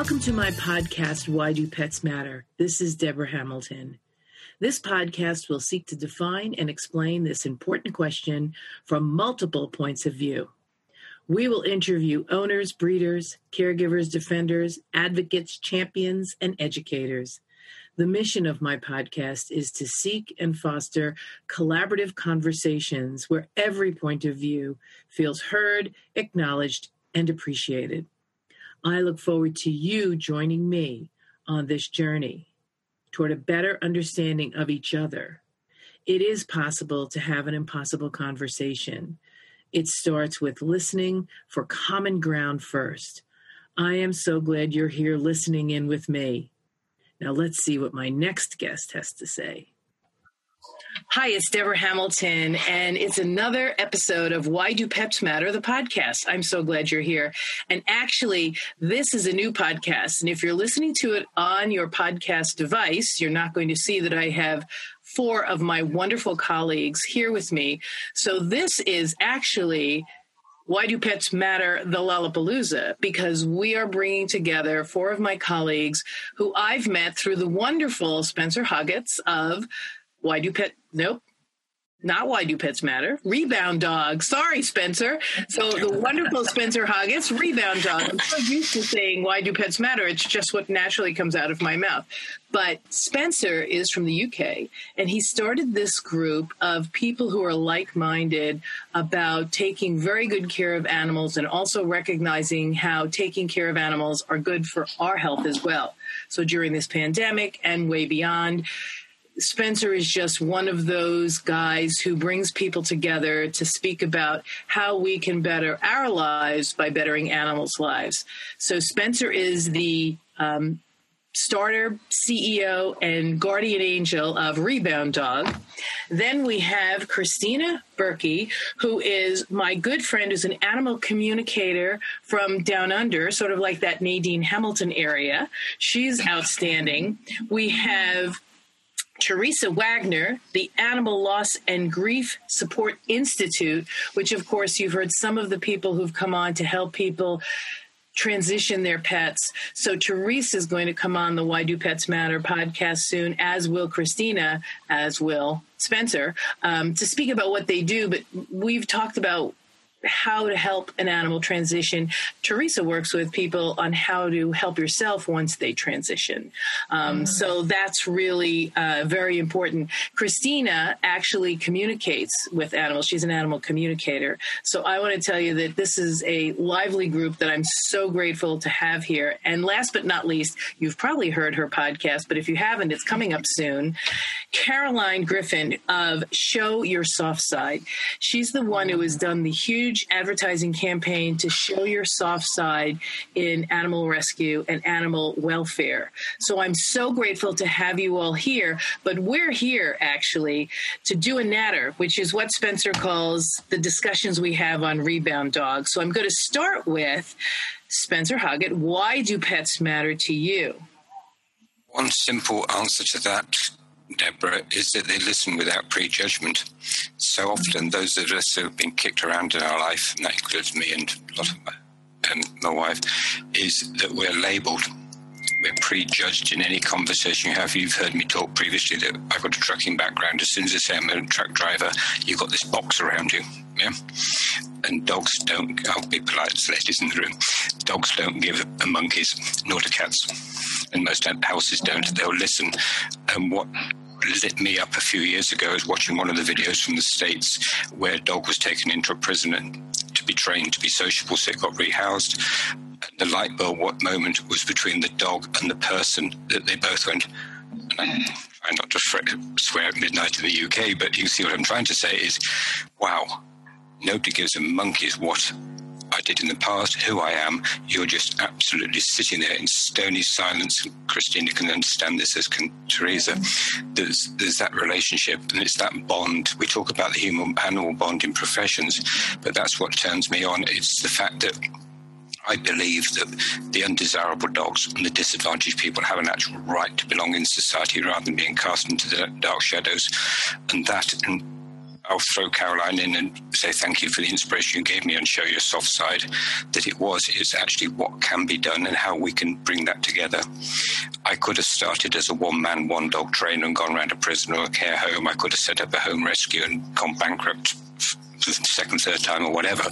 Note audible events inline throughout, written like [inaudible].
Welcome to my podcast, Why Do Pets Matter? This is Deborah Hamilton. This podcast will seek to define and explain this important question from multiple points of view. We will interview owners, breeders, caregivers, defenders, advocates, champions, and educators. The mission of my podcast is to seek and foster collaborative conversations where every point of view feels heard, acknowledged, and appreciated. I look forward to you joining me on this journey toward a better understanding of each other. It is possible to have an impossible conversation. It starts with listening for common ground first. I am so glad you're here listening in with me. Now let's see what my next guest has to say. Hi, it's Deborah Hamilton, and it's another episode of Why Do Pets Matter, the podcast. I'm so glad you're here. And actually, this is a new podcast. And if you're listening to it on your podcast device, you're not going to see that I have four of my wonderful colleagues here with me. So this is actually why do pets matter the lollapalooza because we are bringing together four of my colleagues who i've met through the wonderful spencer huggett's of why do pet nope. Not why do pets matter. Rebound dog. Sorry spencer. So the wonderful spencer huggett's rebound dog. I'm so used to saying why do pets matter. It's just what naturally comes out of my mouth. But spencer is from the uk and he started this group of people who are like-minded about taking very good care of animals and also recognizing how taking care of animals are good for our health as well. So during this pandemic and way beyond Spencer is just one of those guys who brings people together to speak about how we can better our lives by bettering animals' lives. So, Spencer is the um, starter, CEO, and guardian angel of Rebound Dog. Then we have Christina Berkey, who is my good friend, who's an animal communicator from down under, sort of like that Nadine Hamilton area. She's outstanding. We have Teresa Wagner, the Animal Loss and Grief Support Institute, which, of course, you've heard some of the people who've come on to help people transition their pets. So Teresa is going to come on the Why Do Pets Matter podcast soon, as will Christina, as will Spencer, um, to speak about what they do. But we've talked about how to help an animal transition. Teresa works with people on how to help yourself once they transition. Um, mm-hmm. So that's really uh, very important. Christina actually communicates with animals. She's an animal communicator. So I want to tell you that this is a lively group that I'm so grateful to have here. And last but not least, you've probably heard her podcast, but if you haven't, it's coming up soon. Caroline Griffin of Show Your Soft Side. She's the one who has done the huge huge advertising campaign to show your soft side in animal rescue and animal welfare. So I'm so grateful to have you all here. But we're here actually to do a natter, which is what Spencer calls the discussions we have on rebound dogs. So I'm going to start with Spencer Huggett. Why do pets matter to you? One simple answer to that Deborah, is that they listen without prejudgment. So often, those of us who have been kicked around in our life, and that includes me and a lot of my, um, my wife, is that we're labelled. We're prejudged in any conversation you have. You've heard me talk previously that I've got a trucking background. As soon as I say I'm a truck driver, you've got this box around you. Yeah? And dogs don't, I'll be polite to ladies in the room, dogs don't give a monkeys, nor to cats. And most houses don't. They'll listen. And what lit me up a few years ago is watching one of the videos from the States where a dog was taken into a prison to be trained to be sociable, so it got rehoused. The light bulb, what moment was between the dog and the person that they both went, and I, I not just swear at midnight in the UK, but you see what I'm trying to say is, wow, nobody gives a monkey's what I did in the past, who I am. You're just absolutely sitting there in stony silence. Christina can understand this, as can Teresa. There's, there's that relationship and it's that bond. We talk about the human animal bond in professions, but that's what turns me on. It's the fact that I believe that the undesirable dogs and the disadvantaged people have an actual right to belong in society rather than being cast into the dark shadows. And that, and I'll throw Caroline in and say thank you for the inspiration you gave me and show your soft side. That it was is actually what can be done and how we can bring that together. I could have started as a one man, one dog trainer and gone around a prison or a care home. I could have set up a home rescue and gone bankrupt second, third time or whatever.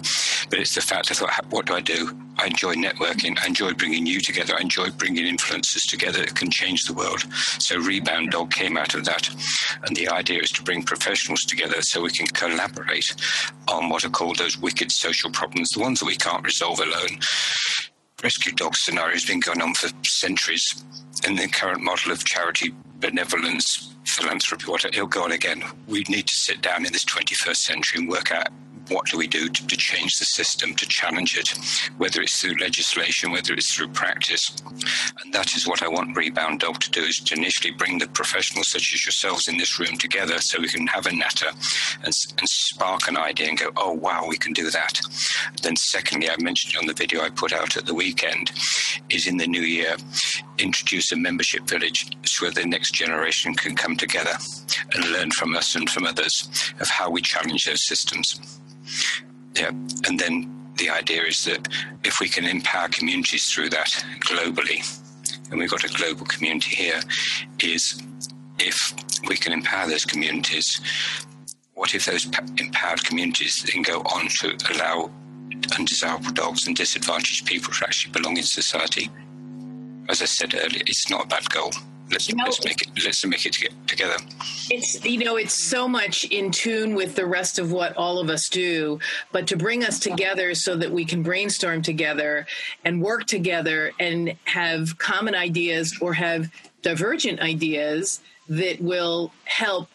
But it's the fact I thought, what do I do? I enjoy networking. I enjoy bringing you together. I enjoy bringing influences together that can change the world. So Rebound Dog came out of that. And the idea is to bring professionals together so we can collaborate on what are called those wicked social problems, the ones that we can't resolve alone. Rescue dog scenario has been going on for centuries. And the current model of charity benevolence philanthropy, what it'll go on again. We need to sit down in this 21st century and work out what do we do to, to, change the system, to challenge it, whether it's through legislation, whether it's through practice. And that is what I want Rebound Dog to do, is to initially bring the professionals such as yourselves in this room together so we can have a natter and, and spark an idea and go, oh, wow, we can do that. Then secondly, I mentioned on the video I put out at the weekend, is in the new year, introduce a membership village so the next generation can come together and learn from us and from others of how we challenge those systems. Yeah, and then the idea is that if we can empower communities through that globally, and we've got a global community here, is if we can empower those communities, what if those empowered communities then go on to allow undesirable dogs and disadvantaged people to actually belong in society? as I said earlier, it's not a bad goal. Let's, you know, let's make it. Let's make it together. It's you know it's so much in tune with the rest of what all of us do, but to bring us together so that we can brainstorm together and work together and have common ideas or have divergent ideas that will help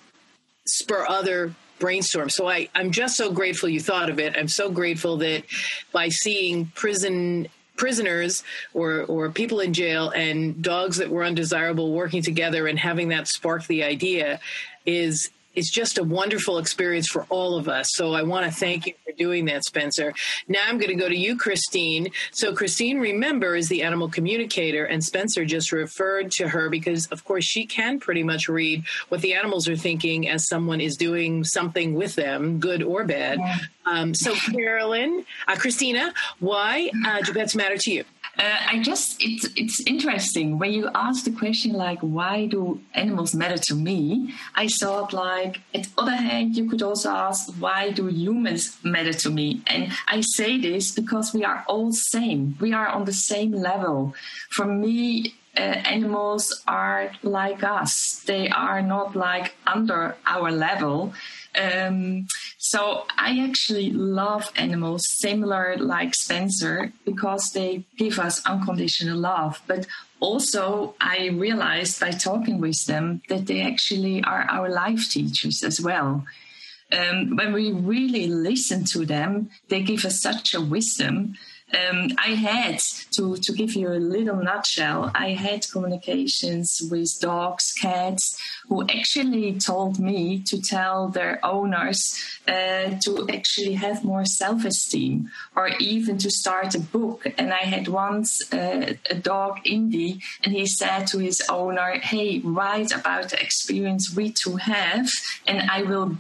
spur other brainstorm. So I, I'm just so grateful you thought of it. I'm so grateful that by seeing prison prisoners or or people in jail and dogs that were undesirable working together and having that spark the idea is is just a wonderful experience for all of us. So I want to thank you for doing that, Spencer. Now I'm going to go to you, Christine. So Christine, remember, is the animal communicator, and Spencer just referred to her because, of course, she can pretty much read what the animals are thinking as someone is doing something with them, good or bad. Yeah. Um, so, Carolyn, uh, Christina, why uh, do pets matter to you? Uh, I just it's it's interesting when you ask the question like why do animals matter to me? I thought like at the other hand you could also ask why do humans matter to me? And I say this because we are all same. We are on the same level. For me, uh, animals are like us. They are not like under our level. Um, so I actually love animals, similar like Spencer, because they give us unconditional love. But also, I realized by talking with them that they actually are our life teachers as well. Um, when we really listen to them, they give us such a wisdom um, I had to to give you a little nutshell. I had communications with dogs, cats, who actually told me to tell their owners uh, to actually have more self-esteem, or even to start a book. And I had once uh, a dog, Indy, and he said to his owner, "Hey, write about the experience we two have, and I will."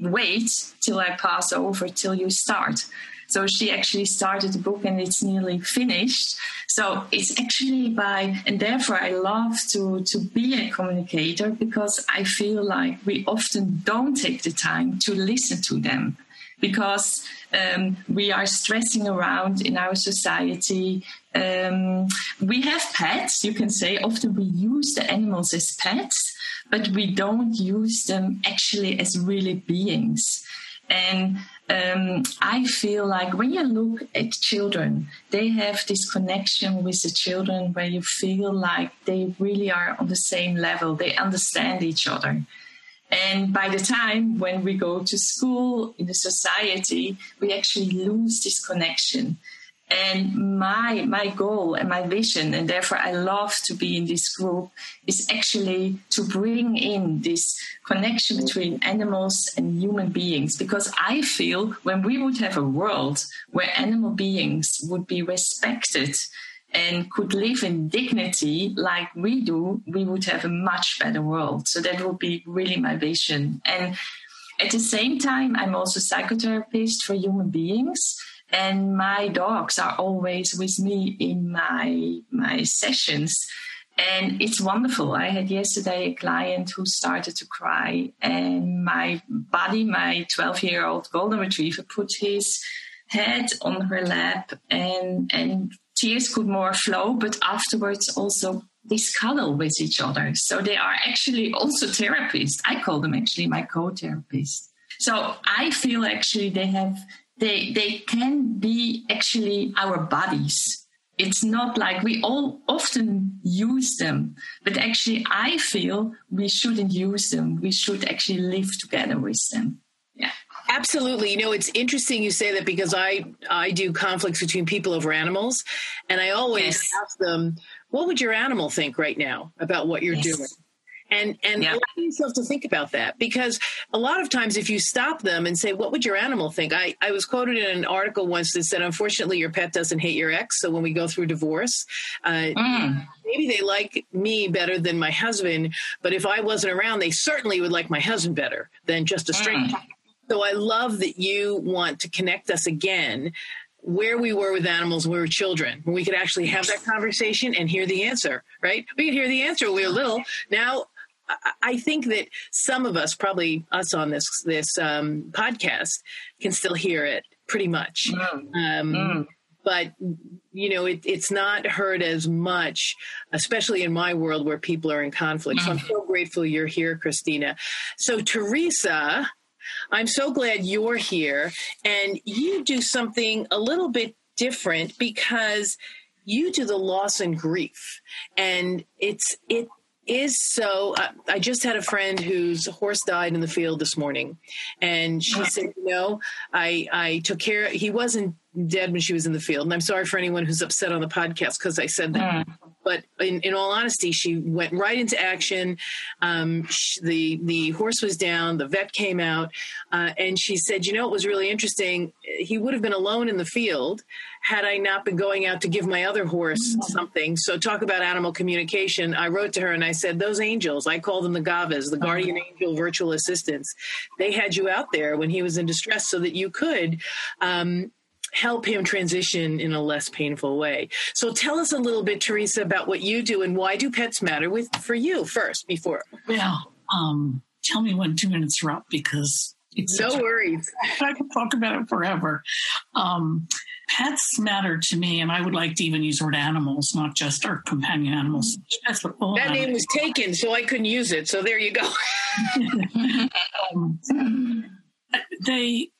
Wait till I pass over till you start. So she actually started the book and it's nearly finished. So it's actually by, and therefore I love to, to be a communicator because I feel like we often don't take the time to listen to them because um, we are stressing around in our society. Um, we have pets, you can say. Often we use the animals as pets, but we don't use them actually as really beings. And um, I feel like when you look at children, they have this connection with the children where you feel like they really are on the same level, they understand each other. And by the time when we go to school in the society, we actually lose this connection. And my my goal and my vision, and therefore I love to be in this group, is actually to bring in this connection between animals and human beings. Because I feel when we would have a world where animal beings would be respected and could live in dignity like we do, we would have a much better world. So that would be really my vision. And At the same time, I'm also psychotherapist for human beings and my dogs are always with me in my my sessions. And it's wonderful. I had yesterday a client who started to cry and my buddy my 12 year old golden retriever put his head on her lap and and tears could more flow but afterwards also they cuddle with each other. So they are actually also therapists. I call them actually my co-therapists. So i feel actually they have they they can be actually our bodies it's not like we all often use them but actually i feel we shouldn't use them. We should actually live together with them. Yeah. Absolutely. You know it's interesting you say that because i i do conflicts between people over animals and i always yes. ask them what would your animal think right now about what you're yes. doing and and yeah. allow yourself to think about that because a lot of times if you stop them and say what would your animal think i i was quoted in an article once that said unfortunately your pet doesn't hate your ex so when we go through divorce uh, mm. maybe they like me better than my husband but if i wasn't around they certainly would like my husband better than just a stranger mm. so i love that you want to connect us again where we were with animals when we were children, when we could actually have that conversation and hear the answer, right? We could hear the answer when we were little. Now I think that some of us, probably us on this this um, podcast, can still hear it pretty much. Mm. Um, mm. But you know, it, it's not heard as much, especially in my world where people are in conflict. Mm. So I'm mm. so grateful you're here, Christina. So Teresa, I'm so glad you're here, and you do something a little bit different because you do the loss and grief, and it's it is so uh, i just had a friend whose horse died in the field this morning and she said you know i i took care he wasn't dead when she was in the field and i'm sorry for anyone who's upset on the podcast because i said that mm but in, in all honesty, she went right into action. Um, she, the the horse was down. The vet came out, uh, and she said, "You know, it was really interesting. He would have been alone in the field had I not been going out to give my other horse mm-hmm. something." So, talk about animal communication. I wrote to her and I said, "Those angels, I call them the Gavas, the guardian mm-hmm. angel virtual assistants. They had you out there when he was in distress, so that you could." Um, help him transition in a less painful way. So tell us a little bit, Teresa, about what you do and why do pets matter with for you first before. Well, um, tell me when two minutes are up because it's no worries. A, [laughs] I can talk about it forever. Um, pets matter to me, and I would like to even use the word animals, not just our companion animals. That animals. name was taken, so I couldn't use it. So there you go. [laughs] [laughs] um, they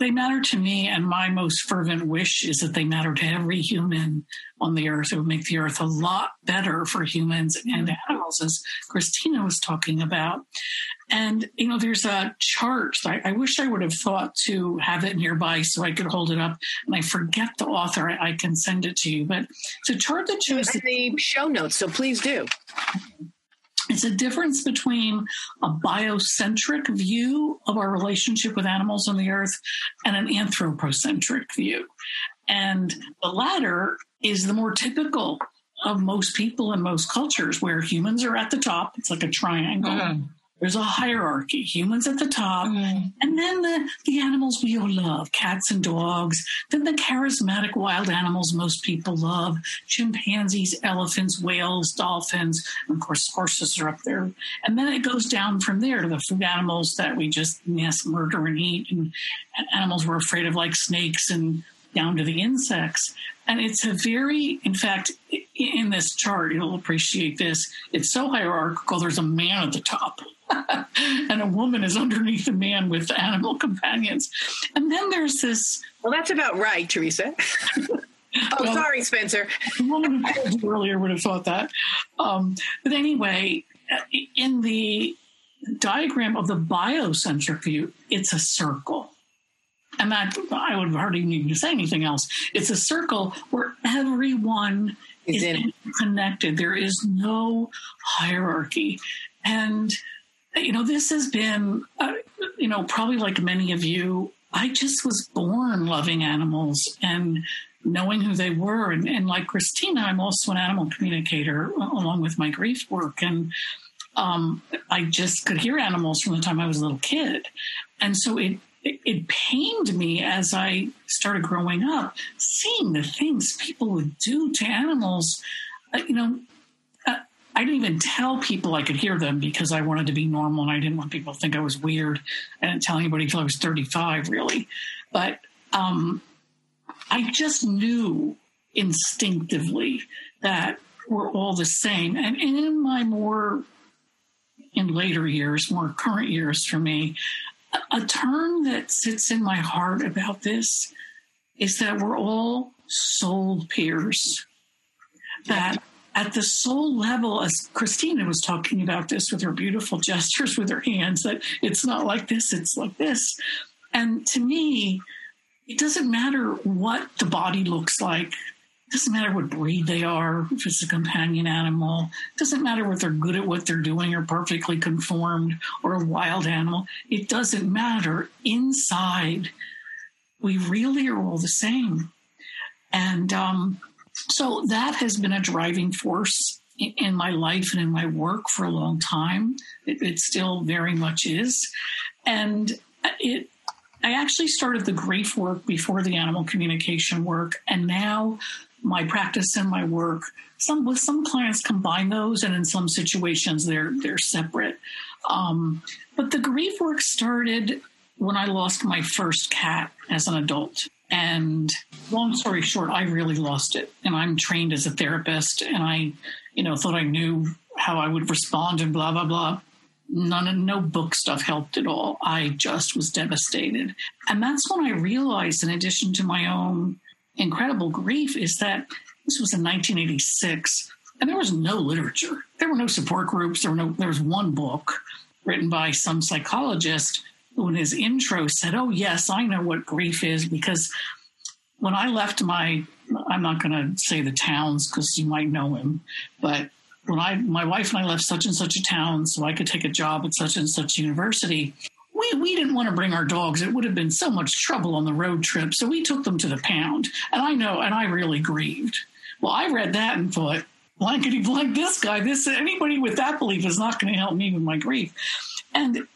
they matter to me, and my most fervent wish is that they matter to every human on the earth. It would make the earth a lot better for humans and animals, as Christina was talking about. And, you know, there's a chart. I, I wish I would have thought to have it nearby so I could hold it up. And I forget the author. I, I can send it to you. But it's a chart that shows the show notes, so please do. It's a difference between a biocentric view of our relationship with animals on the earth and an anthropocentric view. And the latter is the more typical of most people in most cultures where humans are at the top. It's like a triangle. Mm-hmm. There's a hierarchy. Humans at the top, mm. and then the, the animals we all love, cats and dogs. Then the charismatic wild animals most people love, chimpanzees, elephants, whales, dolphins, and of course horses are up there. And then it goes down from there to the food animals that we just yes, murder and eat, and, and animals we're afraid of like snakes and down to the insects. And it's a very, in fact, in this chart, you'll appreciate this. It's so hierarchical, there's a man at the top. [laughs] and a woman is underneath a man with animal companions. And then there's this. Well, that's about right, Teresa. [laughs] oh, well, sorry, Spencer. The woman who called you earlier would have thought that. Um, but anyway, in the diagram of the biocentric view, it's a circle. And that I would hardly need to say anything else. It's a circle where everyone is, is connected. There is no hierarchy. And you know, this has been, uh, you know, probably like many of you, I just was born loving animals and knowing who they were. And, and like Christina, I'm also an animal communicator along with my grief work. And um, I just could hear animals from the time I was a little kid. and so it, it, pained me as I started growing up, seeing the things people would do to animals. Uh, you know, uh, I didn't even tell people I could hear them because I wanted to be normal and I didn't want people to think I was weird. I didn't tell anybody until I was 35, really. But um, I just knew instinctively that we're all the same. And in my more, in later years, more current years for me, a, term that sits in my heart about this is that we're all soul peers. That at the soul level, as Christina was talking about this with her beautiful gestures with her hands, that it's not like this, it's like this. And to me, it doesn't matter what the body looks like. Doesn't matter what breed they are, if it's a companion animal. Doesn't matter what they're good at what they're doing or perfectly conformed or a wild animal. It doesn't matter. Inside, we really are all the same. And um, so that has been a driving force in my life and in my work for a long time. It, it still very much is. And it I actually started the grief work before the animal communication work, and now my practice and my work. Some with some clients combine those, and in some situations they're they're separate. Um, but the grief work started when I lost my first cat as an adult. And long story short, I really lost it. And I'm trained as a therapist, and I, you know, thought I knew how I would respond and blah blah blah none of no book stuff helped at all. I just was devastated. And that's when I realized, in addition to my own incredible grief, is that this was in 1986 and there was no literature. There were no support groups. There no there was one book written by some psychologist who in his intro said, Oh yes, I know what grief is because when I left my I'm not going to say the towns because you might know him, but when I my wife and I left such and such a town so I could take a job at such and such university, we, we didn't want to bring our dogs. It would have been so much trouble on the road trip. So we took them to the pound. And I know, and I really grieved. Well, I read that and thought, blankety blank, this guy, this anybody with that belief is not going to help me with my grief. And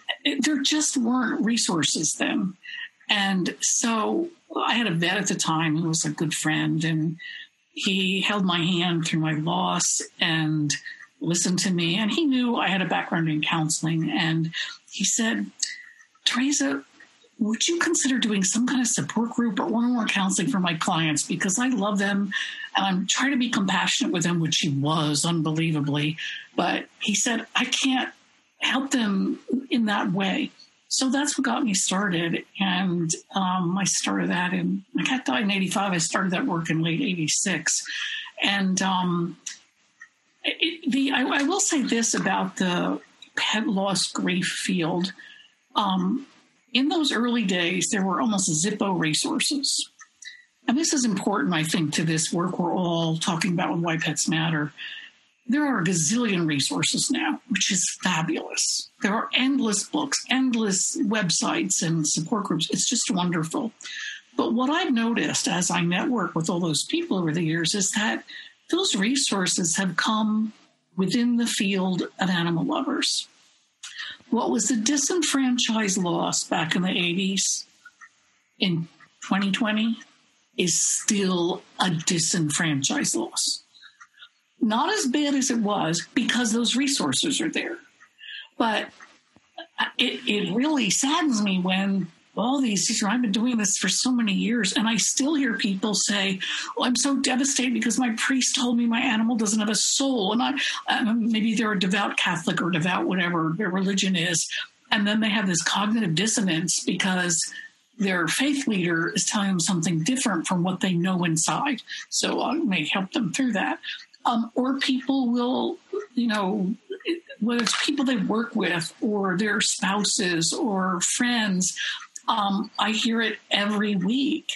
there just weren't resources then. And so I had a vet at the time who was a good friend, and he held my hand through my loss and listened to me. And he knew I had a background in counseling. And he said, Teresa, would you consider doing some kind of support group or one on one counseling for my clients? Because I love them and I'm trying to be compassionate with them, which he was unbelievably. But he said, I can't help them in that way so that's what got me started. And um, I started that in, my cat died in 85. I started that work in late 86. And um, it, the, I, I, will say this about the pet loss grief field. Um, in those early days, there were almost Zippo resources. And this is important, I think, to this work we're all talking about with Why Pets Matter there are a gazillion resources now, which is fabulous. There are endless books, endless websites, and support groups. It's just wonderful. But what I've noticed as I network with all those people over the years is that those resources have come within the field of animal lovers. What was the disenfranchised loss back in the 80s in 2020 is still a disenfranchised loss not as bad as it was because those resources are there. But it, it really saddens me when all these years, I've been doing this for so many years, and I still hear people say, well, I'm so devastated because my priest told me my animal doesn't have a soul. And I, um, maybe they're a devout Catholic or devout, whatever their religion is. And then they have this cognitive dissonance because their faith leader is telling them something different from what they know inside. So I may help them through that um, or people will, you know, whether it's people they work with or their spouses or friends, um, I hear it every week.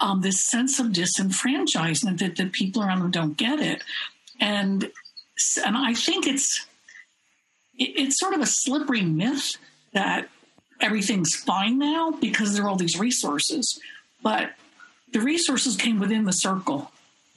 Um, this sense of disenfranchisement that the people around them don't get it, and and I think it's it, it's sort of a slippery myth that everything's fine now because there are all these resources, but the resources came within the circle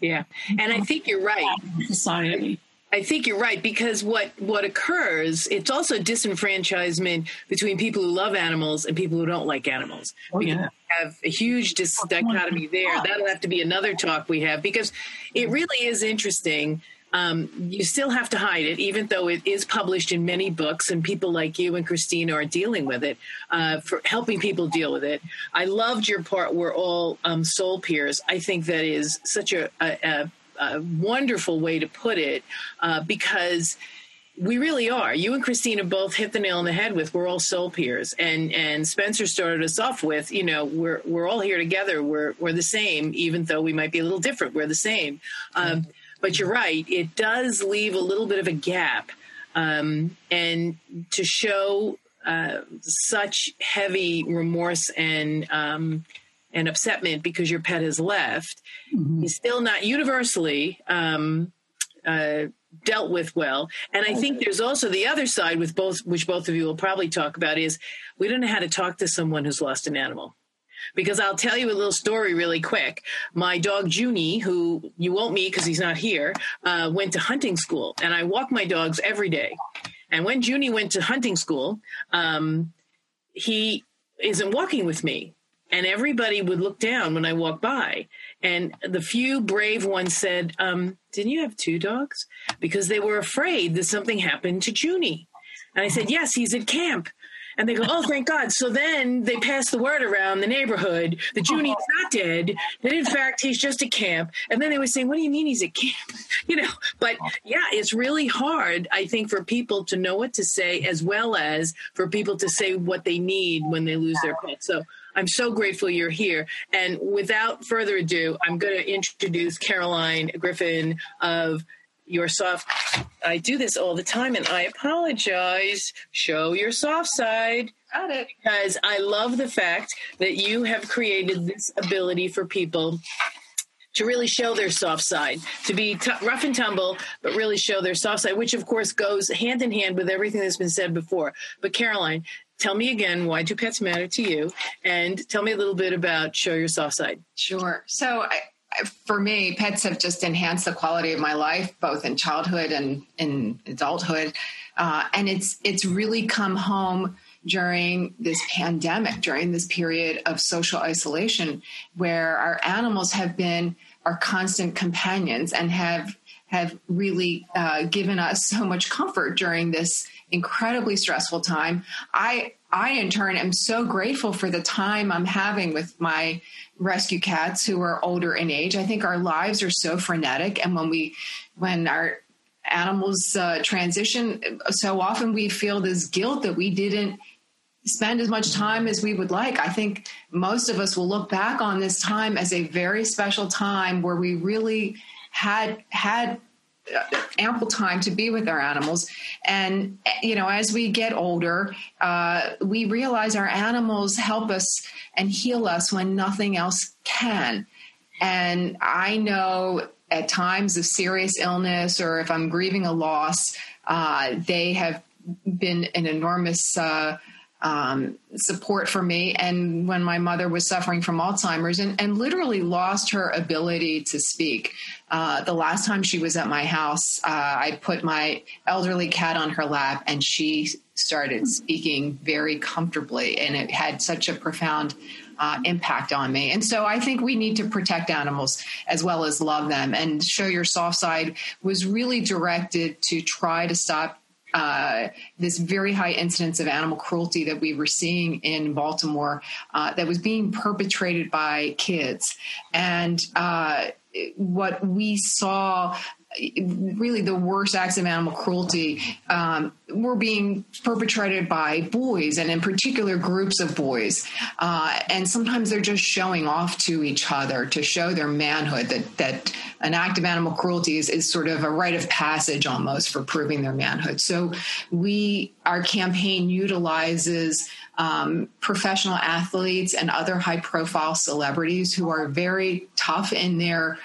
yeah. And I think you're right. Society. I think you're right because what what occurs it's also disenfranchisement between people who love animals and people who don't like animals. Oh, yeah. have a huge dis- dichotomy there. That'll have to be another talk we have because it really is interesting. Um, you still have to hide it, even though it is published in many books, and people like you and Christina are dealing with it, uh, for helping people deal with it. I loved your part. We're all um, soul peers. I think that is such a, a, a a wonderful way to put it uh, because we really are. You and Christina both hit the nail on the head with we're all soul peers, and and Spencer started us off with you know we're we're all here together. We're we're the same, even though we might be a little different. We're the same. Um, but you're right. It does leave a little bit of a gap, um, and to show uh, such heavy remorse and um, and upsetment because your pet has left mm-hmm. is still not universally um, uh, dealt with well. And I think there's also the other side with both, which both of you will probably talk about, is we don't know how to talk to someone who's lost an animal. Because I'll tell you a little story really quick. My dog Junie, who you won't meet because he's not here, uh, went to hunting school, and I walk my dogs every day. And when Junie went to hunting school, um, he isn't walking with me and everybody would look down when I walked by. And the few brave ones said, um, Didn't you have two dogs? Because they were afraid that something happened to Junie. And I said, Yes, he's at camp. And they go, oh, thank God. So then they pass the word around the neighborhood that Junie's not dead, that in fact he's just at camp. And then they were saying, what do you mean he's at camp? [laughs] You know, but yeah, it's really hard, I think, for people to know what to say as well as for people to say what they need when they lose their pet. So I'm so grateful you're here. And without further ado, I'm going to introduce Caroline Griffin of your soft. I do this all the time, and I apologize. Show your soft side. Got it. Because I love the fact that you have created this ability for people to really show their soft side, to be t- rough and tumble, but really show their soft side, which of course goes hand in hand with everything that's been said before. But Caroline, tell me again why do pets matter to you and tell me a little bit about show your soft side. Sure. So I, for me pets have just enhanced the quality of my life both in childhood and in adulthood. Uh, and it's it's really come home during this pandemic during this period of social isolation where our animals have been our constant companions and have have really uh, given us so much comfort during this incredibly stressful time. I I in turn am so grateful for the time I'm having with my rescue cats who are older in age. I think our lives are so frenetic and when we when our animals uh, transition so often we feel this guilt that we didn't spend as much time as we would like. I think most of us will look back on this time as a very special time where we really had had ample time to be with our animals. And, you know, as we get older, uh, we realize our animals help us and heal us when nothing else can. And I know at times of serious illness or if I'm grieving a loss, uh, they have been an enormous uh, um, support for me. And when my mother was suffering from Alzheimer's and, and literally lost her ability to speak, uh, the last time she was at my house, uh, I put my elderly cat on her lap and she started speaking very comfortably. And it had such a profound uh, impact on me. And so I think we need to protect animals as well as love them. And Show Your Soft Side was really directed to try to stop uh, this very high incidence of animal cruelty that we were seeing in Baltimore uh, that was being perpetrated by kids. And uh, what we saw really the worst acts of animal cruelty um, were being perpetrated by boys and in particular groups of boys. Uh, and sometimes they're just showing off to each other to show their manhood that that an act of animal cruelty is, is sort of a rite of passage almost for proving their manhood. So we our campaign utilizes um, professional athletes and other high profile celebrities who are very tough in their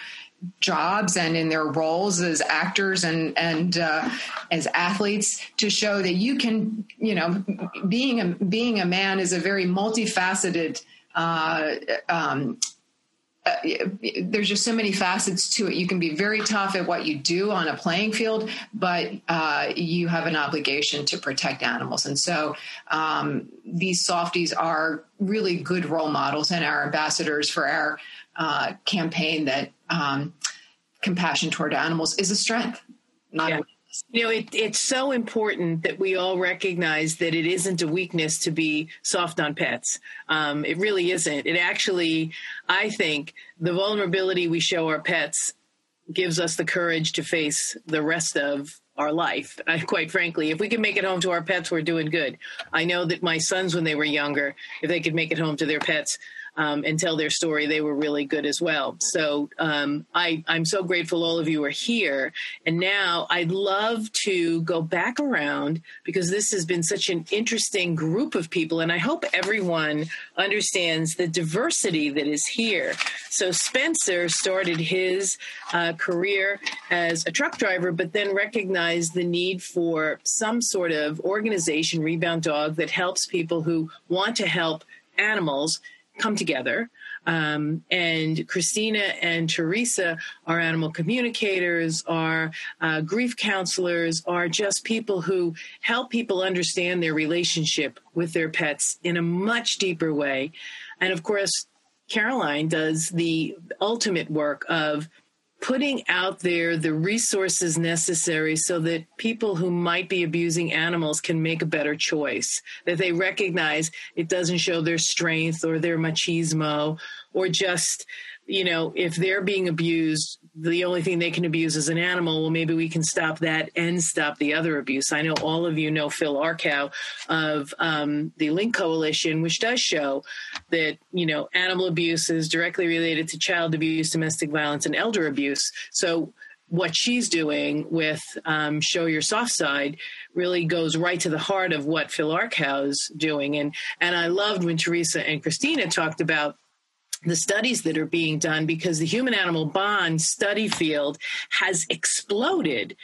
jobs and in their roles as actors and and uh, as athletes to show that you can you know being a being a man is a very multifaceted uh, um, uh, there's just so many facets to it. You can be very tough at what you do on a playing field, but uh, you have an obligation to protect animals. And so um, these softies are really good role models and our ambassadors for our uh, campaign that um, compassion toward animals is a strength, not yeah. a you know, it, it's so important that we all recognize that it isn't a weakness to be soft on pets. Um, it really isn't. It actually, I think, the vulnerability we show our pets gives us the courage to face the rest of our life. [laughs] I, quite frankly, if we can make it home to our pets, we're doing good. I know that my sons, when they were younger, if they could make it home to their pets, um, and tell their story, they were really good as well. So um, I, I'm so grateful all of you are here. And now I'd love to go back around because this has been such an interesting group of people. And I hope everyone understands the diversity that is here. So Spencer started his uh, career as a truck driver, but then recognized the need for some sort of organization, Rebound Dog, that helps people who want to help animals come together. Um, and Christina and Teresa are animal communicators, are uh, grief counselors, are just people who help people understand their relationship with their pets in a much deeper way. And of course, Caroline does the ultimate work of putting out there the resources necessary so that people who might be abusing animals can make a better choice, that they recognize it doesn't show their strength or their machismo or just, you know, if they're being abused, the only thing they can abuse is an animal. Well, maybe we can stop that and stop the other abuse. I know all of you know Phil Arkow of um, the Link Coalition, which does show that you know animal abuse is directly related to child abuse, domestic violence, and elder abuse. So what she's doing with um, Show Your Soft Side really goes right to the heart of what Phil Arkow's doing. And and I loved when Teresa and Christina talked about the studies that are being done because the human animal bond study field has exploded,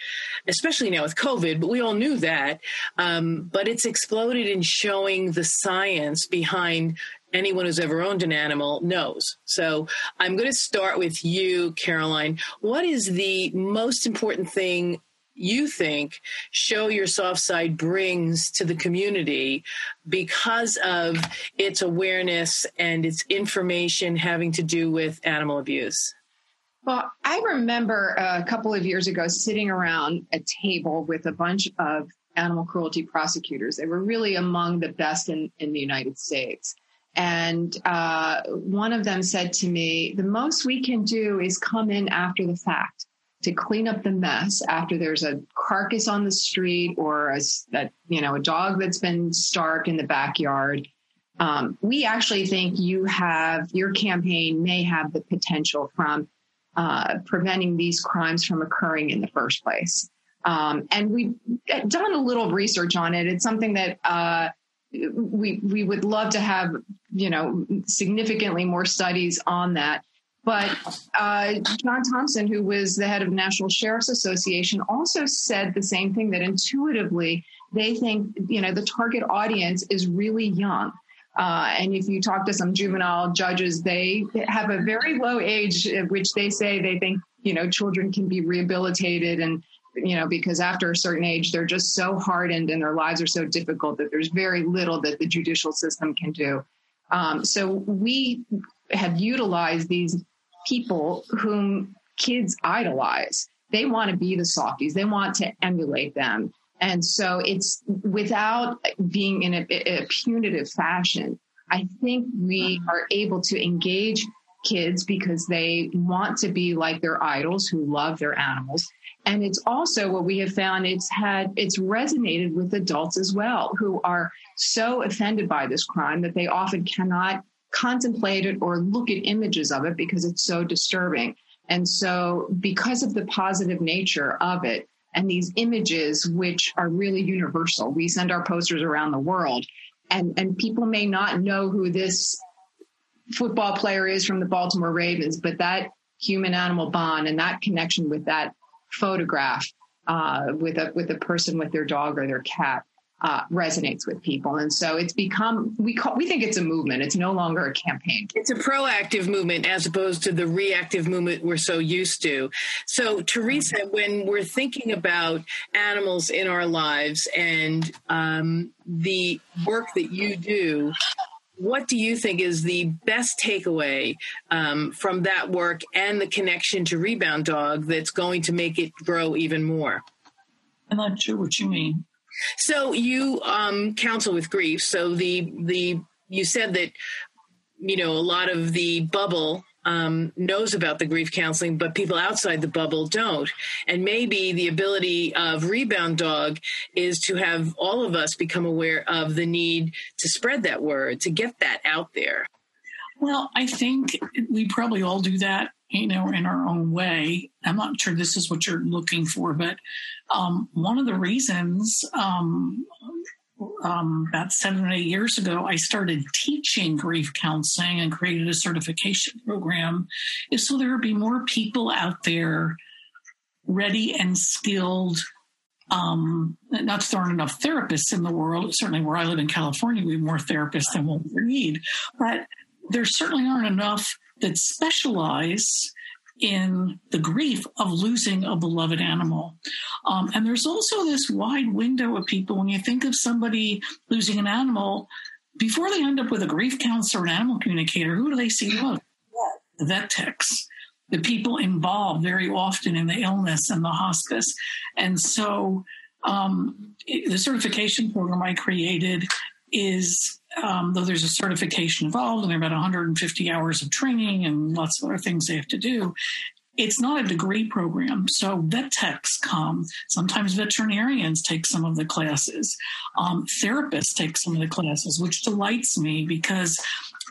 especially now with COVID, but we all knew that. Um, but it's exploded in showing the science behind anyone who's ever owned an animal knows. So I'm going to start with you, Caroline. What is the most important thing you think show your soft side brings to the community because of its awareness and its information having to do with animal abuse? Well, I remember a couple of years ago sitting around a table with a bunch of animal cruelty prosecutors. They were really among the best in, in the United States. And uh, one of them said to me, The most we can do is come in after the fact to clean up the mess after there's a carcass on the street or a, that you know a dog that's been starved in the backyard. Um, we actually think you have your campaign may have the potential from uh, preventing these crimes from occurring in the first place. Um, and we've done a little research on it. It's something that uh, we we would love to have, you know, significantly more studies on that. But uh, John Thompson, who was the head of National Sheriff's Association, also said the same thing that intuitively they think, you know, the target audience is really young. Uh, and if you talk to some juvenile judges, they have a very low age at which they say they think, you know, children can be rehabilitated and, you know, because after a certain age, they're just so hardened and their lives are so difficult that there's very little that the judicial system can do. Um, so we have utilized these people whom kids idolize. They want to be the softies. They want to emulate them. And so it's without being in a, a punitive fashion. I think we are able to engage kids because they want to be like their idols who love their animals. And it's also what we have found it's had, it's resonated with adults as well who are so offended by this crime that they often cannot contemplate it or look at images of it because it's so disturbing. And so, because of the positive nature of it and these images, which are really universal, we send our posters around the world, and, and people may not know who this football player is from the Baltimore Ravens, but that human animal bond and that connection with that photograph uh, with a with a person with their dog or their cat uh, resonates with people. And so it's become, we call, we think it's a movement. It's no longer a campaign. It's a proactive movement as opposed to the reactive movement we're so used to. So, Teresa, when we're thinking about animals in our lives and um, the work that you do, what do you think is the best takeaway um, from that work and the connection to Rebound Dog that's going to make it grow even more? I'm not sure what you mean. So you um, counsel with grief. So the the you said that you know a lot of the bubble um, knows about the grief counseling, but people outside the bubble don't. And maybe the ability of Rebound Dog is to have all of us become aware of the need to spread that word, to get that out there. Well, I think we probably all do that, you know, in our own way. I'm not sure this is what you're looking for, but um, one of the reasons um, um, about seven or eight years ago, I started teaching grief counseling and created a certification program is so there would be more people out there ready and skilled. Um, not throwing enough therapists in the world. Certainly, where I live in California, we have more therapists than what we need. But there certainly aren't enough that specialize in the grief of losing a beloved animal. Um, and there's also this wide window of people when you think of somebody losing an animal, before they end up with a grief counselor or an animal communicator, who do they see most? The vet techs, the people involved very often in the illness and the hospice. And so um, the certification program I created is um, though there's a certification involved and there are about 150 hours of training and lots of other things they have to do, it's not a degree program. So vet techs come. Sometimes veterinarians take some of the classes. Um, therapists take some of the classes, which delights me because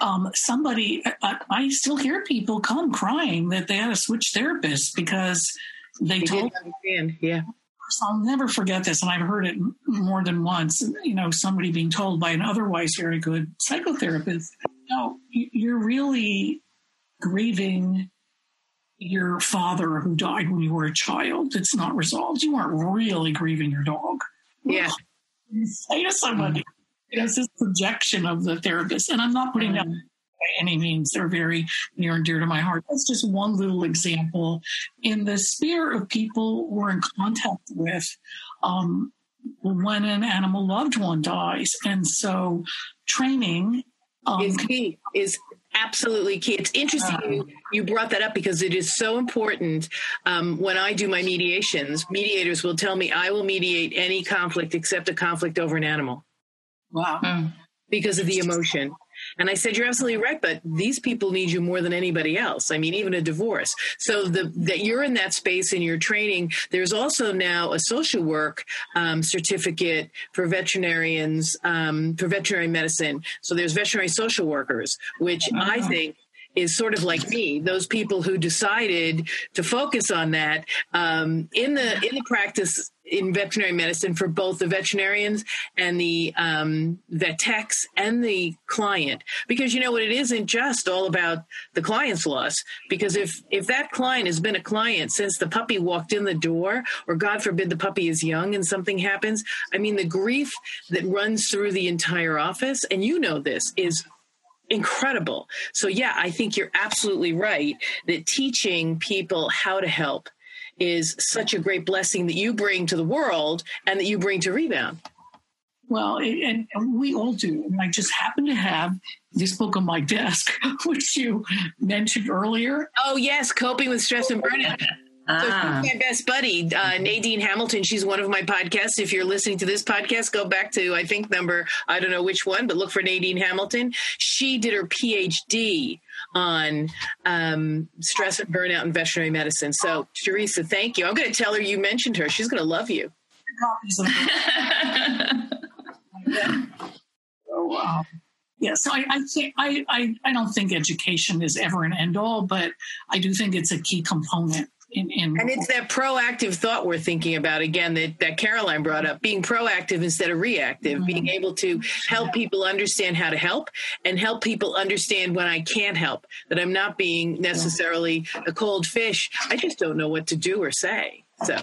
um, somebody, I, I, still hear people come crying that they had to switch therapists because they, they told. Understand. Yeah. I'll never forget this, and I've heard it more than once. You know, somebody being told by an otherwise very good psychotherapist, "No, you're really grieving your father who died when you were a child. It's not resolved. You aren't really grieving your dog." Yeah. You say to somebody, it's this projection of the therapist, and I'm not putting mm-hmm. down by any means. They're very near and dear to my heart. That's just one little example in the sphere of people we're in contact with um, when an animal loved one dies. And so training um, is key, is absolutely key. It's interesting you, uh. you brought that up because it is so important. Um, when I do my mediations, mediators will tell me I will mediate any conflict except a conflict over an animal. Wow. Mm. Because of the emotion. And I said, You're absolutely right, but these people need you more than anybody else. I mean, even a divorce. So the, that you're in that space in your training, there's also now a social work um, certificate for veterinarians, um, for veterinary medicine. So there's veterinary social workers, which I think is sort of like me those people who decided to focus on that um, in the in the practice in veterinary medicine for both the veterinarians and the um, vet techs and the client. Because you know what? It isn't just all about the client's loss. Because if if that client has been a client since the puppy walked in the door or god forbid the puppy is young and something happens i mean the grief that runs through the entire office and you know this is incredible so yeah i think you're absolutely right that teaching people how to help is such a great blessing that you bring to the world and that you bring to Rebound. Well, and, and we all do. And I just happen to have this book on my desk, [laughs] which you mentioned earlier. Oh, yes, Coping with Stress and Burnout. Ah. So she's my best buddy, uh, Nadine Hamilton. She's one of my podcasts. If you're listening to this podcast, go back to I think number I don't know which one, but look for Nadine Hamilton. She did her PhD on um, stress and burnout in veterinary medicine. So, Teresa, thank you. I'm going to tell her you mentioned her. She's going to love you. [laughs] oh, um, yeah, so I, I think I, I, I don't think education is ever an end all, but I do think it's a key component in, in and it's that proactive thought we're thinking about again that, that Caroline brought up being proactive instead of reactive, mm-hmm. being able to help people understand how to help and help people understand when I can't help, that I'm not being necessarily a cold fish. I just don't know what to do or say. So,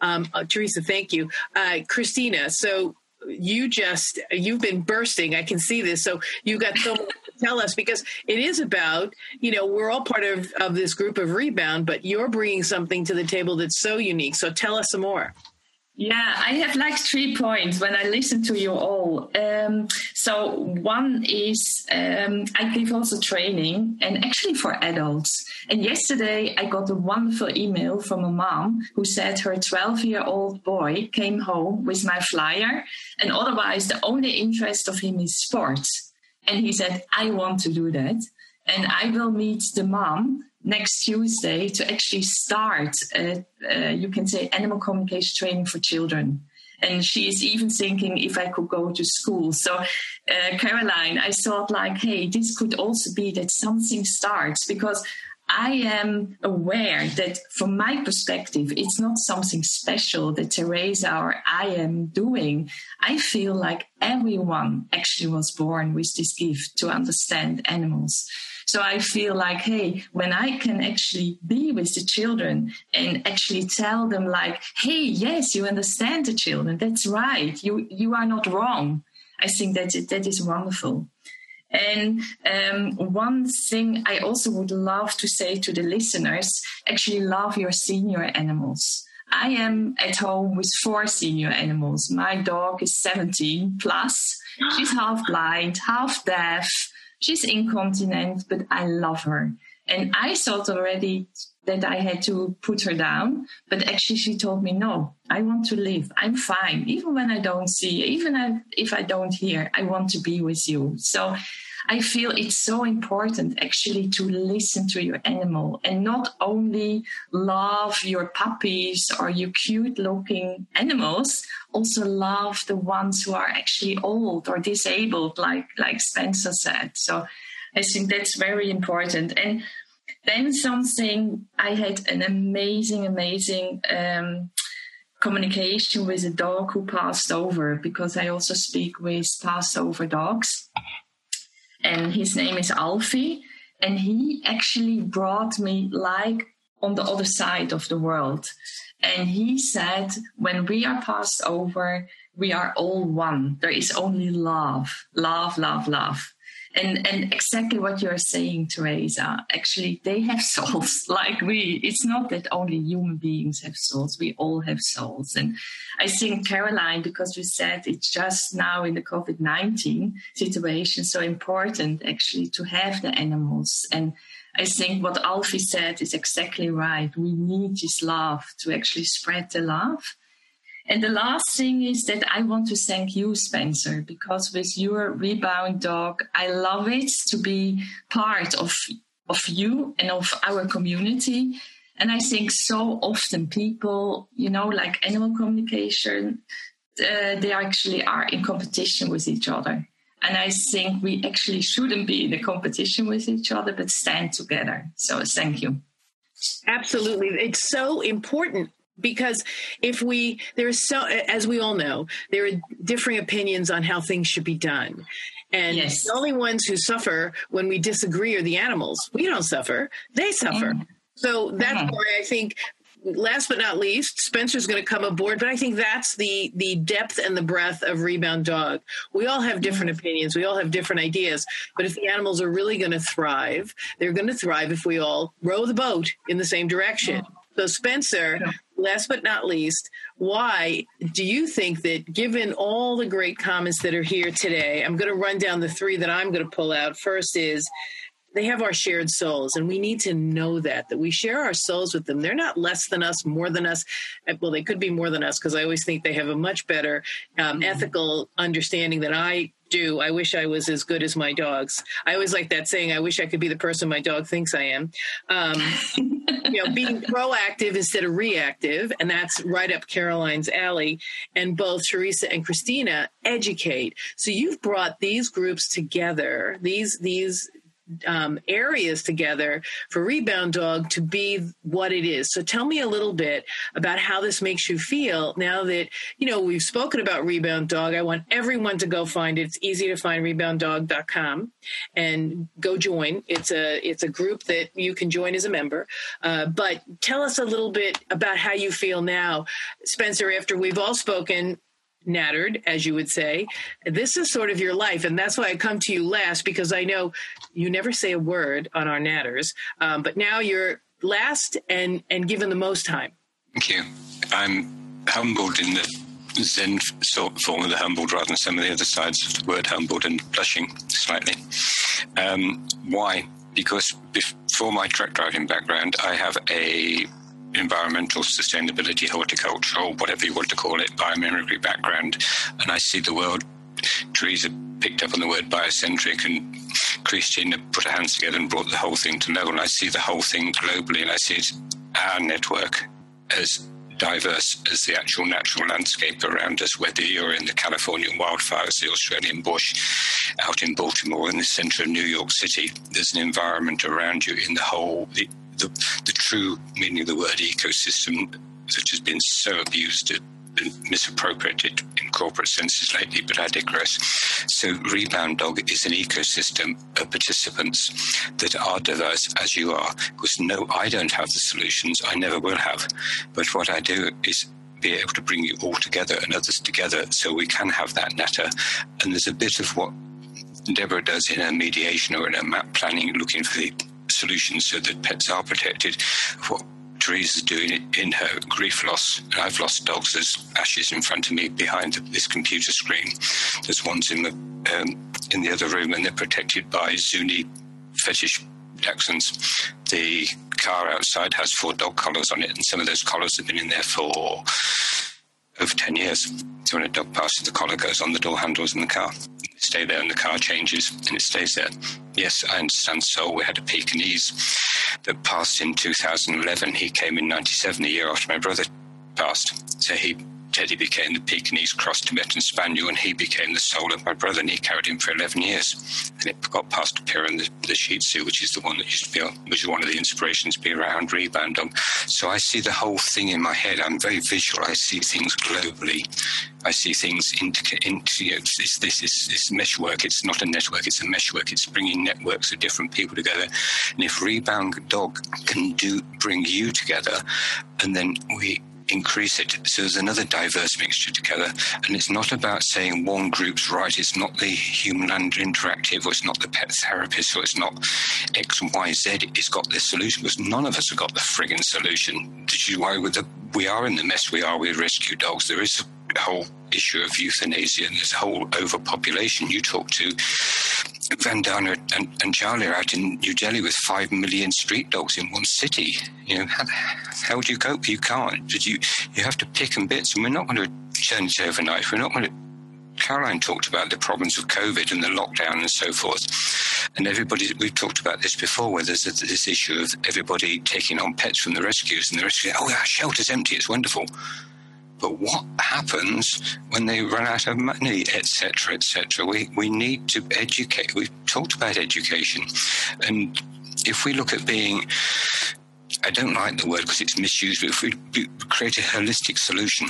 um, uh, Teresa, thank you. Uh, Christina, so you just you've been bursting. I can see this. So you've got so much to tell us because it is about you know we're all part of of this group of rebound, but you're bringing something to the table that's so unique. So tell us some more. Yeah, I have like three points when I listen to you all. Um, so one is um, I give also training and actually for adults. And yesterday I got a wonderful email from a mom who said her 12 year old boy came home with my flyer and otherwise the only interest of him is sports. And he said, I want to do that. And I will meet the mom next Tuesday to actually start, uh, you can say, animal communication training for children. And she is even thinking if I could go to school. So, uh, Caroline, I thought like, hey, this could also be that something starts because I am aware that from my perspective, it's not something special that Teresa or I am doing. I feel like everyone actually was born with this gift to understand animals. So I feel like, hey, when I can actually be with the children and actually tell them like, hey, yes, you understand the children. That's right. You you are not wrong. I think that that is wonderful. And um, one thing I also would love to say to the listeners actually love your senior animals. I am at home with four senior animals. My dog is 17 plus. She's half blind, half deaf, she's incontinent, but I love her. And I thought already that I had to put her down, but actually she told me, no, I want to live. I'm fine. Even when I don't see, even if I don't hear, I want to be with you. So I feel it's so important actually to listen to your animal and not only love your puppies or your cute looking animals, also love the ones who are actually old or disabled, like, like Spencer said. So I think that's very important. And then something I had an amazing, amazing, um, communication with a dog who passed over because I also speak with passed over dogs and his name is Alfie. And he actually brought me like on the other side of the world. And he said, when we are passed over, we are all one. There is only love, love, love, love and and exactly what you're saying teresa actually they have [laughs] souls like we it's not that only human beings have souls we all have souls and i think caroline because you said it's just now in the covid-19 situation so important actually to have the animals and I think what Alfie said is exactly right. We need this love to actually spread the love. And the last thing is that I want to thank you, Spencer, because with your rebound dog, I love it to be part of, of you and of our community. And I think so often people, you know, like animal communication, uh, they actually are in competition with each other. And I think we actually shouldn't be in a competition with each other, but stand together. So thank you. Absolutely. It's so important because if we there is so as we all know there are differing opinions on how things should be done and yes. the only ones who suffer when we disagree are the animals we don't suffer they suffer mm. so that's mm-hmm. why i think last but not least spencer's going to come aboard but i think that's the the depth and the breadth of rebound dog we all have different mm-hmm. opinions we all have different ideas but if the animals are really going to thrive they're going to thrive if we all row the boat in the same direction mm. so spencer yeah last but not least, why do you think that given all the great comments that are here today, I'm going to run down the three that I'm going to pull out. First is they have our shared souls and we need to know that that we share our souls with them they're not less than us more than us well they could be more than us because i always think they have a much better um, ethical understanding than i do. I wish I was as good as my dogs. I always like that saying, I wish I could be the person my dog thinks I am. Um, [laughs] you know, being proactive instead of reactive. And that's right up Caroline's alley. And both Teresa and Christina educate. So you've brought these groups together, these, these um, areas together for Rebound Dog to be what it is. So tell me a little bit about how this makes you feel now that, you know, we've spoken about Rebound Dog. I want everyone to go find it. It's easy to find rebounddog.com and go join. It's a, it's a group that you can join as a member. Uh, but tell us a little bit about how you feel now, Spencer, after we've all spoken nattered, as you would say. This is sort of your life, and that's why I come to you last because I know you never say a word on our natters, um, but now you're last and and given the most time. Thank you. I'm humbled in the Zen sort form of the humbled rather than some of the other sides of the word humbled and blushing slightly. Um, why? Because before my truck driving background, I have a environmental sustainability, horticultural, whatever you want to call it, biomimicry background, and I see the world. Trees Teresa picked up on the word biocentric, and Christine put her hands together and brought the whole thing to know. And I see the whole thing globally, and I see it, our network as diverse as the actual natural landscape around us, whether you're in the Californian wildfires, the Australian bush, out in Baltimore, in the center of New York City. There's an environment around you in the whole, the, the, the true meaning of the word ecosystem that has been so abused and misappropriated in corporate senses lately, but I digress. So, Rebound Dog is an ecosystem of participants that are diverse as you are. Because no, I don't have the solutions, I never will have. But what I do is be able to bring you all together and others together so we can have that netter. And there's a bit of what Deborah does in her mediation or in her map planning, looking for the solutions so that pets are protected. What Teresa's doing in her grief loss. And I've lost dogs. There's ashes in front of me behind this computer screen. There's ones in the um, in the other room, and they're protected by Zuni fetish Dachshunds. The car outside has four dog collars on it, and some of those collars have been in there for over 10 years. So when a dog passes, the collar goes on the door handles in the car. Stay there, and the car changes, and it stays there. Yes, I understand. So we had a Pekingese that passed in 2011. He came in 97, a year after my brother passed. So he Teddy became the Pekingese cross Tibetan Spaniel, and he became the soul of my brother, and he carried him for 11 years. And it got past to Pira the, the Shih Tzu, which is the one that used to be, which is one of the inspirations to be around Rebound Dog. So I see the whole thing in my head. I'm very visual. I see things globally. I see things into, into you know, this, this is this. It's not a network, it's a meshwork. It's bringing networks of different people together. And if Rebound Dog can do bring you together, and then we increase it. So there's another diverse mixture together. And it's not about saying one group's right. It's not the human land interactive, or it's not the pet therapist, or it's not X, Y, Z. It's got this solution because none of us have got the frigging solution. This is why the, we are in the mess we are with rescue dogs. There is whole issue of euthanasia and this whole overpopulation. You talk to Vandana and, and Charlie out in New Delhi with five million street dogs in one city. You know, how, how do you cope? You can't. But you, you have to pick and bits, and we're not going to it overnight. We're not going to. Caroline talked about the problems of COVID and the lockdown and so forth. And everybody, we've talked about this before, where there's this issue of everybody taking on pets from the rescues, and the rescue, oh, our shelter's empty, it's wonderful. But what happens when they run out of money, etc., etc.? We we need to educate. We've talked about education, and if we look at being I don't like the word because it's misused, but if we create a holistic solution,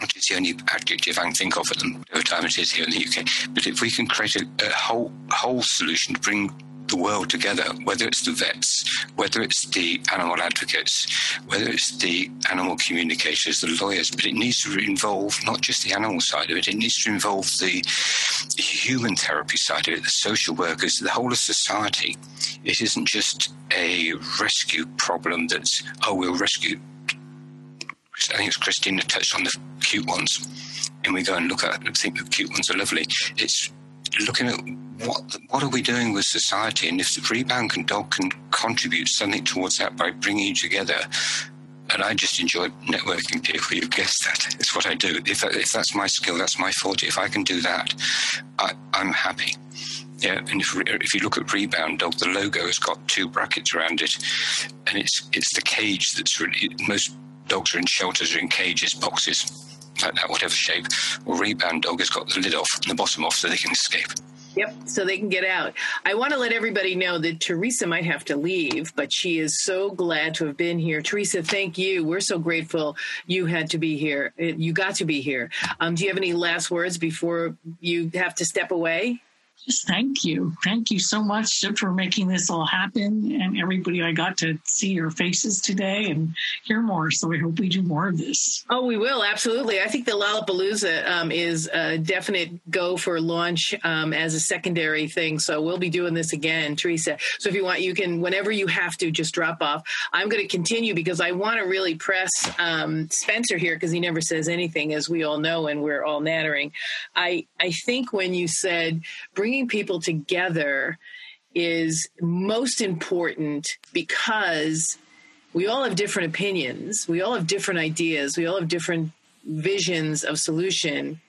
which is the only adjective I can think of at the time it is here in the UK, but if we can create a, a whole whole solution to bring the world together, whether it's the vets, whether it's the animal advocates, whether it's the animal communicators, the lawyers, but it needs to involve not just the animal side of it, it needs to involve the human therapy side of it, the social workers, the whole of society. It isn't just a rescue problem that's, oh, we'll rescue. I think it's Christina touched on the cute ones. And we go and look at, I think the cute ones are lovely. It's looking at what what are we doing with society, and if the rebound can dog can contribute something towards that by bringing you together. And I just enjoy networking people. You've guessed that. [laughs] It's what I do. If, if that's my skill, that's my forte. If I can do that, I, I'm happy. Yeah, and if, if you look at Rebound Dog, the logo has got two brackets around it, and it's it's the cage that's really most dogs are in shelters or in cages, boxes like that, whatever shape. Well, Rebound Dog has got the lid off and the bottom off so they can escape. Yep, so they can get out. I want to let everybody know that Teresa might have to leave, but she is so glad to have been here. Teresa, thank you. We're so grateful you had to be here. You got to be here. Um, do you have any last words before you have to step away? Just thank you. Thank you so much for making this all happen. And everybody, I got to see your faces today and hear more. So I hope we do more of this. Oh, we will. Absolutely. I think the Lollapalooza um, is a definite go for launch um, as a secondary thing. So we'll be doing this again, Teresa. So if you want, you can, whenever you have to, just drop off. I'm going to continue because I want to really press um, Spencer here because he never says anything, as we all know, and we're all nattering. I, I think when you said bringing bringing people together is most important because we all have different opinions, we all have different ideas, we all have different visions of solution.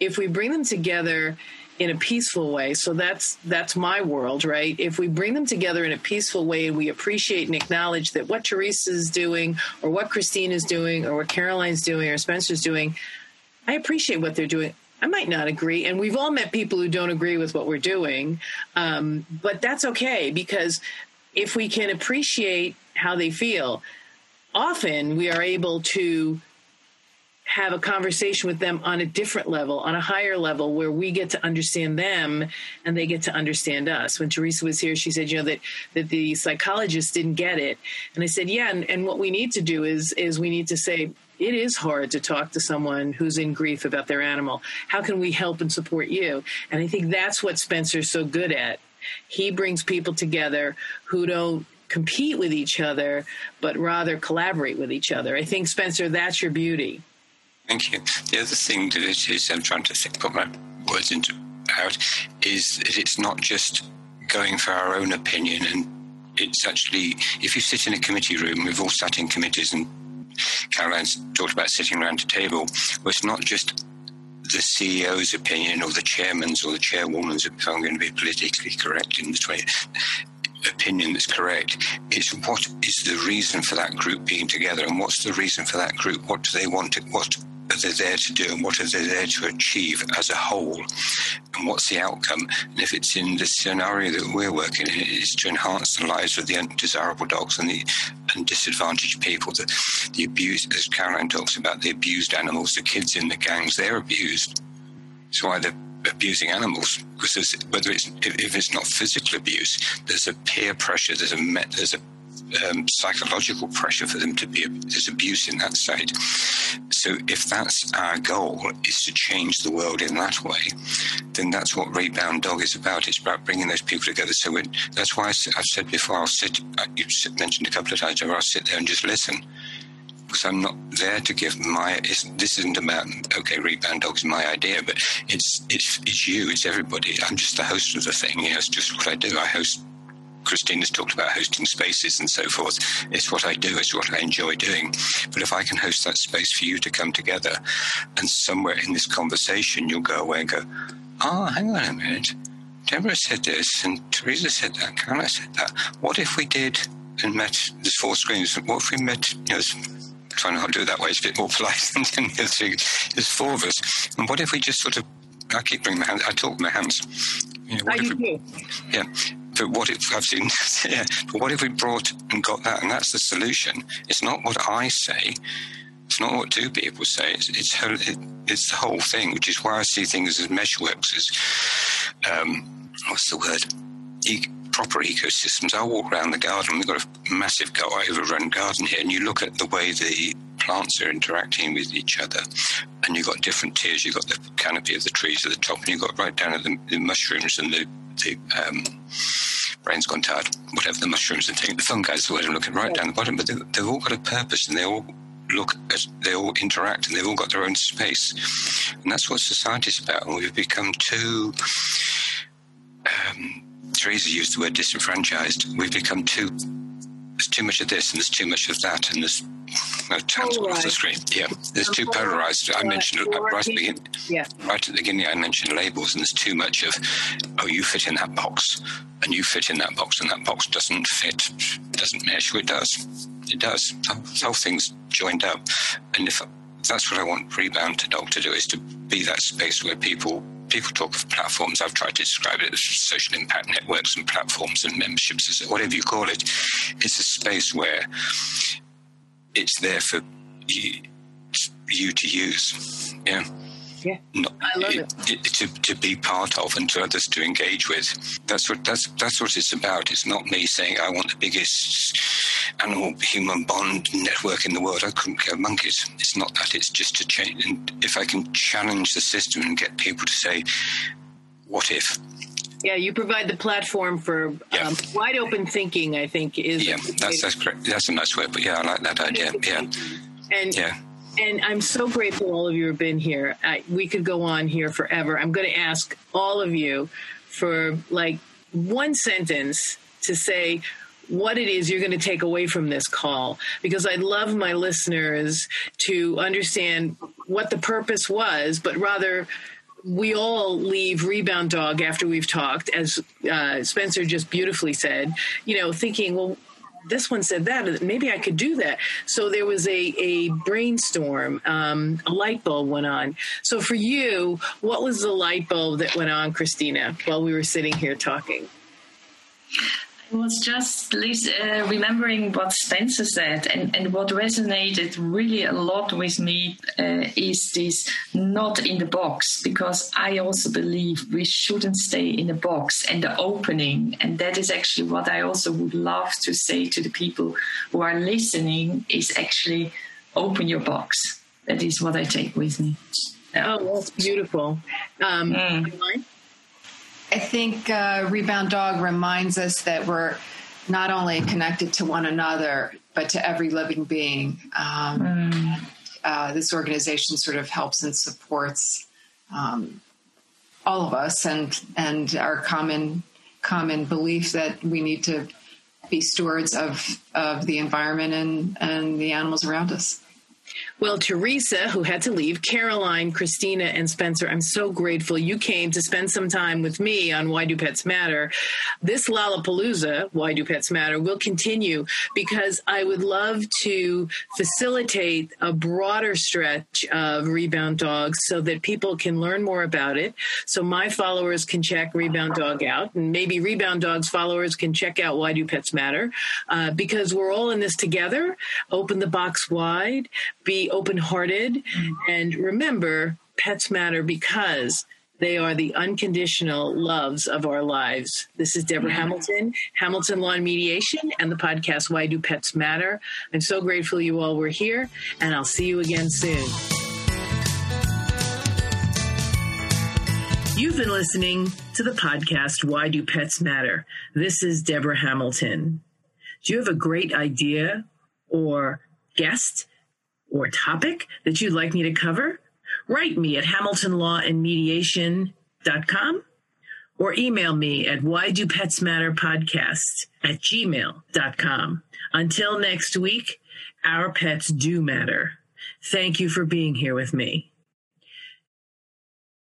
If we bring them together in a peaceful way, so that's that's my world, right? If we bring them together in a peaceful way and we appreciate and acknowledge that what Teresa is doing or what Christine is doing or what Caroline's doing or Spencer's doing, I appreciate what they're doing. I might not agree. And we've all met people who don't agree with what we're doing. Um, but that's okay because if we can appreciate how they feel, often we are able to have a conversation with them on a different level, on a higher level, where we get to understand them and they get to understand us. When Teresa was here, she said, you know, that that the psychologists didn't get it, and I said, yeah, and, and what we need to do is is we need to say, it is hard to talk to someone who's in grief about their animal. How can we help and support you? And I think that's what Spencer's so good at. He brings people together who don't compete with each other, but rather collaborate with each other. I think, Spencer, that's your beauty. Thank you. The other thing that it is, I'm trying to think, put my words into out, is that it's not just going for our own opinion and it's actually if you sit in a committee room we've all sat in committees and Caroline's talked about sitting around a table, well, it's not just the CEO's opinion or the chairman's or the chairwoman's, if I'm going to be politically correct in this way, opinion that's correct. It's what is the reason for that group being together and what's the reason for that group? What do they want to, what are they there to do and what are they there to achieve as a whole and what's the outcome. And if it's in the scenario that we're working in is to enhance the lives of the undesirable dogs and the and disadvantaged people the, the abused as caroline talks about the abused animals the kids in the gangs they're abused. That's why they're abusing animals because whether it's if it's not physical abuse there's a peer pressure there's a there's a um, psychological pressure for them to be there's abuse in that side. So if that's our goal is to change the world in that way, then that's what Rebound Dog is about. It's about bringing those people together. So that's why I've said before. I'll sit. Uh, you mentioned a couple of times. I'll sit there and just listen because I'm not there to give my. this isn't about okay, rebound dogs my idea, but it's it's it's you, it's everybody. I'm just the host of the thing. You know, it's just what I do. I host Christine has talked about hosting spaces and so forth. It's what I do, it's what I enjoy doing. But if I can host that space for you to come together, and somewhere in this conversation, you'll go away and go, oh, hang on a minute. Deborah said this, and Teresa said that, Carla said that. What if we did and met, there's four screens, what if we met, you know, trying not to do it that way, it's a bit more [laughs] polite than the other three. There's four of us. And what if we just sort of, I keep bringing my hands, I talk with my hands. You know, what oh, if we, yeah but what if I've seen? [laughs] yeah, but what if we brought and got that, and that's the solution? It's not what I say. It's not what two people say. It's it's, it's the whole thing, which is why I see things as meshworks as um, what's the word? Proper ecosystems. I walk around the garden. We've got a massive, overrun garden here, and you look at the way the plants are interacting with each other, and you've got different tiers. You've got the canopy of the trees at the top, and you've got right down at the, the mushrooms and the the um, brain's gone tired, whatever the mushrooms and things, the fungi is the word I'm looking right down the bottom, but they, they've all got a purpose and they all look as they all interact and they've all got their own space. And that's what society's about. And we've become too, um, Teresa used the word disenfranchised. We've become too, there's too much of this and there's too much of that and there's no chance off the screen. Yeah, there's too polarized. I mentioned uh, right at the beginning. Yeah. Right at the beginning, I mentioned labels, and there's too much of, oh, you fit in that box, and you fit in that box, and that box doesn't fit, doesn't mesh. It does. It does. The whole thing's joined up, and if that's what I want Rebound to Dog to do is to be that space where people people talk of platforms. I've tried to describe it as social impact networks and platforms and memberships, whatever you call it. It's a space where it's there for you, you to use. Yeah. Yeah, not, I love it, it. To, to be part of and to others to engage with. That's what that's that's what it's about. It's not me saying I want the biggest animal human bond network in the world. I couldn't care monkeys. It's not that. It's just to change. And if I can challenge the system and get people to say, "What if?" Yeah, you provide the platform for yeah. um, wide open thinking. I think is yeah, that's that's correct. That's a nice word, but yeah, I like that idea. Yeah, and yeah. And I'm so grateful all of you have been here. I, we could go on here forever. I'm going to ask all of you for like one sentence to say what it is you're going to take away from this call. Because I'd love my listeners to understand what the purpose was, but rather we all leave Rebound Dog after we've talked, as uh, Spencer just beautifully said, you know, thinking, well, this one said that maybe i could do that. So there was a, a brainstorm um, a light bulb went on. So for you what was the light bulb that went on christina while we were sitting here talking I was just uh, remembering what Spencer said, and, and what resonated really a lot with me uh, is this not in the box, because I also believe we shouldn't stay in the box and the opening. And that is actually what I also would love to say to the people who are listening is actually open your box. That is what I take with me. Yeah. Oh, that's beautiful. Um, mm. I think uh, Rebound Dog reminds us that we're not only connected to one another, but to every living being. Um, mm. uh, this organization sort of helps and supports um, all of us and and our common common belief that we need to be stewards of of the environment and and the animals around us. Well, Teresa, who had to leave, Caroline, Christina, and Spencer, I'm so grateful you came to spend some time with me on Why Do Pets Matter. This Lollapalooza, Why Do Pets Matter, will continue because I would love to facilitate a broader stretch of Rebound Dogs so that people can learn more about it. So my followers can check Rebound Dog out, and maybe Rebound Dogs followers can check out Why Do Pets Matter uh, because we're all in this together. Open the box wide be open hearted mm-hmm. and remember pets matter because they are the unconditional loves of our lives. This is Deborah mm-hmm. Hamilton, Hamilton Law and Mediation, and the podcast Why Do Pets Matter. I'm so grateful you all were here, and I'll see you again soon. You've been listening to the podcast Why Do Pets Matter? This is Deborah Hamilton. Do you have a great idea or guest or topic that you'd like me to cover, write me at hamiltonlawandmediation.com or email me at why do pets matter podcast at gmail.com. Until next week, our pets do matter. Thank you for being here with me.